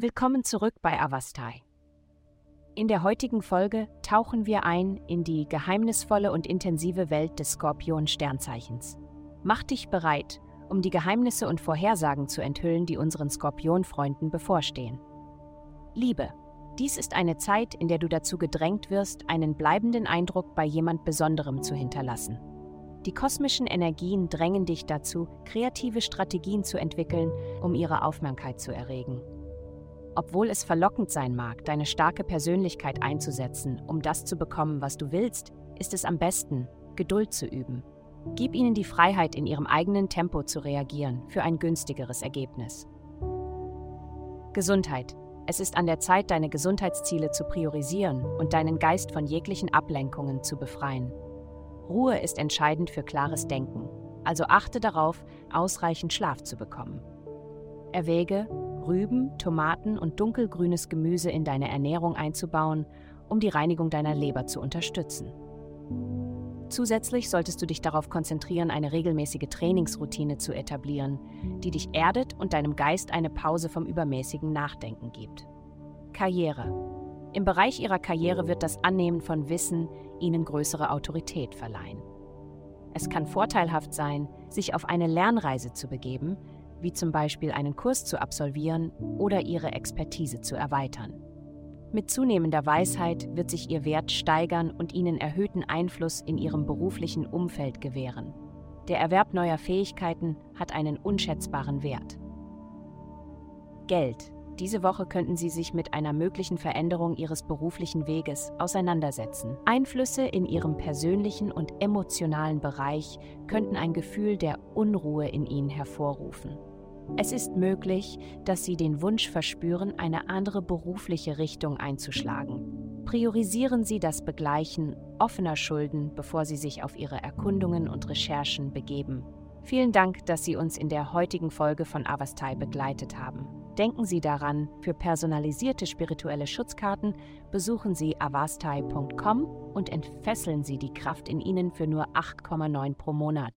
Willkommen zurück bei Avastai. In der heutigen Folge tauchen wir ein in die geheimnisvolle und intensive Welt des Skorpion-Sternzeichens. Mach dich bereit, um die Geheimnisse und Vorhersagen zu enthüllen, die unseren Skorpion-Freunden bevorstehen. Liebe. Dies ist eine Zeit, in der du dazu gedrängt wirst, einen bleibenden Eindruck bei jemand Besonderem zu hinterlassen. Die kosmischen Energien drängen dich dazu, kreative Strategien zu entwickeln, um ihre Aufmerksamkeit zu erregen. Obwohl es verlockend sein mag, deine starke Persönlichkeit einzusetzen, um das zu bekommen, was du willst, ist es am besten, Geduld zu üben. Gib ihnen die Freiheit, in ihrem eigenen Tempo zu reagieren, für ein günstigeres Ergebnis. Gesundheit. Es ist an der Zeit, deine Gesundheitsziele zu priorisieren und deinen Geist von jeglichen Ablenkungen zu befreien. Ruhe ist entscheidend für klares Denken, also achte darauf, ausreichend Schlaf zu bekommen. Erwäge, Rüben, Tomaten und dunkelgrünes Gemüse in deine Ernährung einzubauen, um die Reinigung deiner Leber zu unterstützen. Zusätzlich solltest du dich darauf konzentrieren, eine regelmäßige Trainingsroutine zu etablieren, die dich erdet und deinem Geist eine Pause vom übermäßigen Nachdenken gibt. Karriere. Im Bereich ihrer Karriere wird das Annehmen von Wissen ihnen größere Autorität verleihen. Es kann vorteilhaft sein, sich auf eine Lernreise zu begeben, wie zum Beispiel einen Kurs zu absolvieren oder ihre Expertise zu erweitern. Mit zunehmender Weisheit wird sich ihr Wert steigern und ihnen erhöhten Einfluss in ihrem beruflichen Umfeld gewähren. Der Erwerb neuer Fähigkeiten hat einen unschätzbaren Wert. Geld diese Woche könnten Sie sich mit einer möglichen Veränderung Ihres beruflichen Weges auseinandersetzen. Einflüsse in Ihrem persönlichen und emotionalen Bereich könnten ein Gefühl der Unruhe in Ihnen hervorrufen. Es ist möglich, dass Sie den Wunsch verspüren, eine andere berufliche Richtung einzuschlagen. Priorisieren Sie das Begleichen offener Schulden, bevor Sie sich auf Ihre Erkundungen und Recherchen begeben. Vielen Dank, dass Sie uns in der heutigen Folge von Avastai begleitet haben. Denken Sie daran, für personalisierte spirituelle Schutzkarten besuchen Sie avastai.com und entfesseln Sie die Kraft in Ihnen für nur 8,9 pro Monat.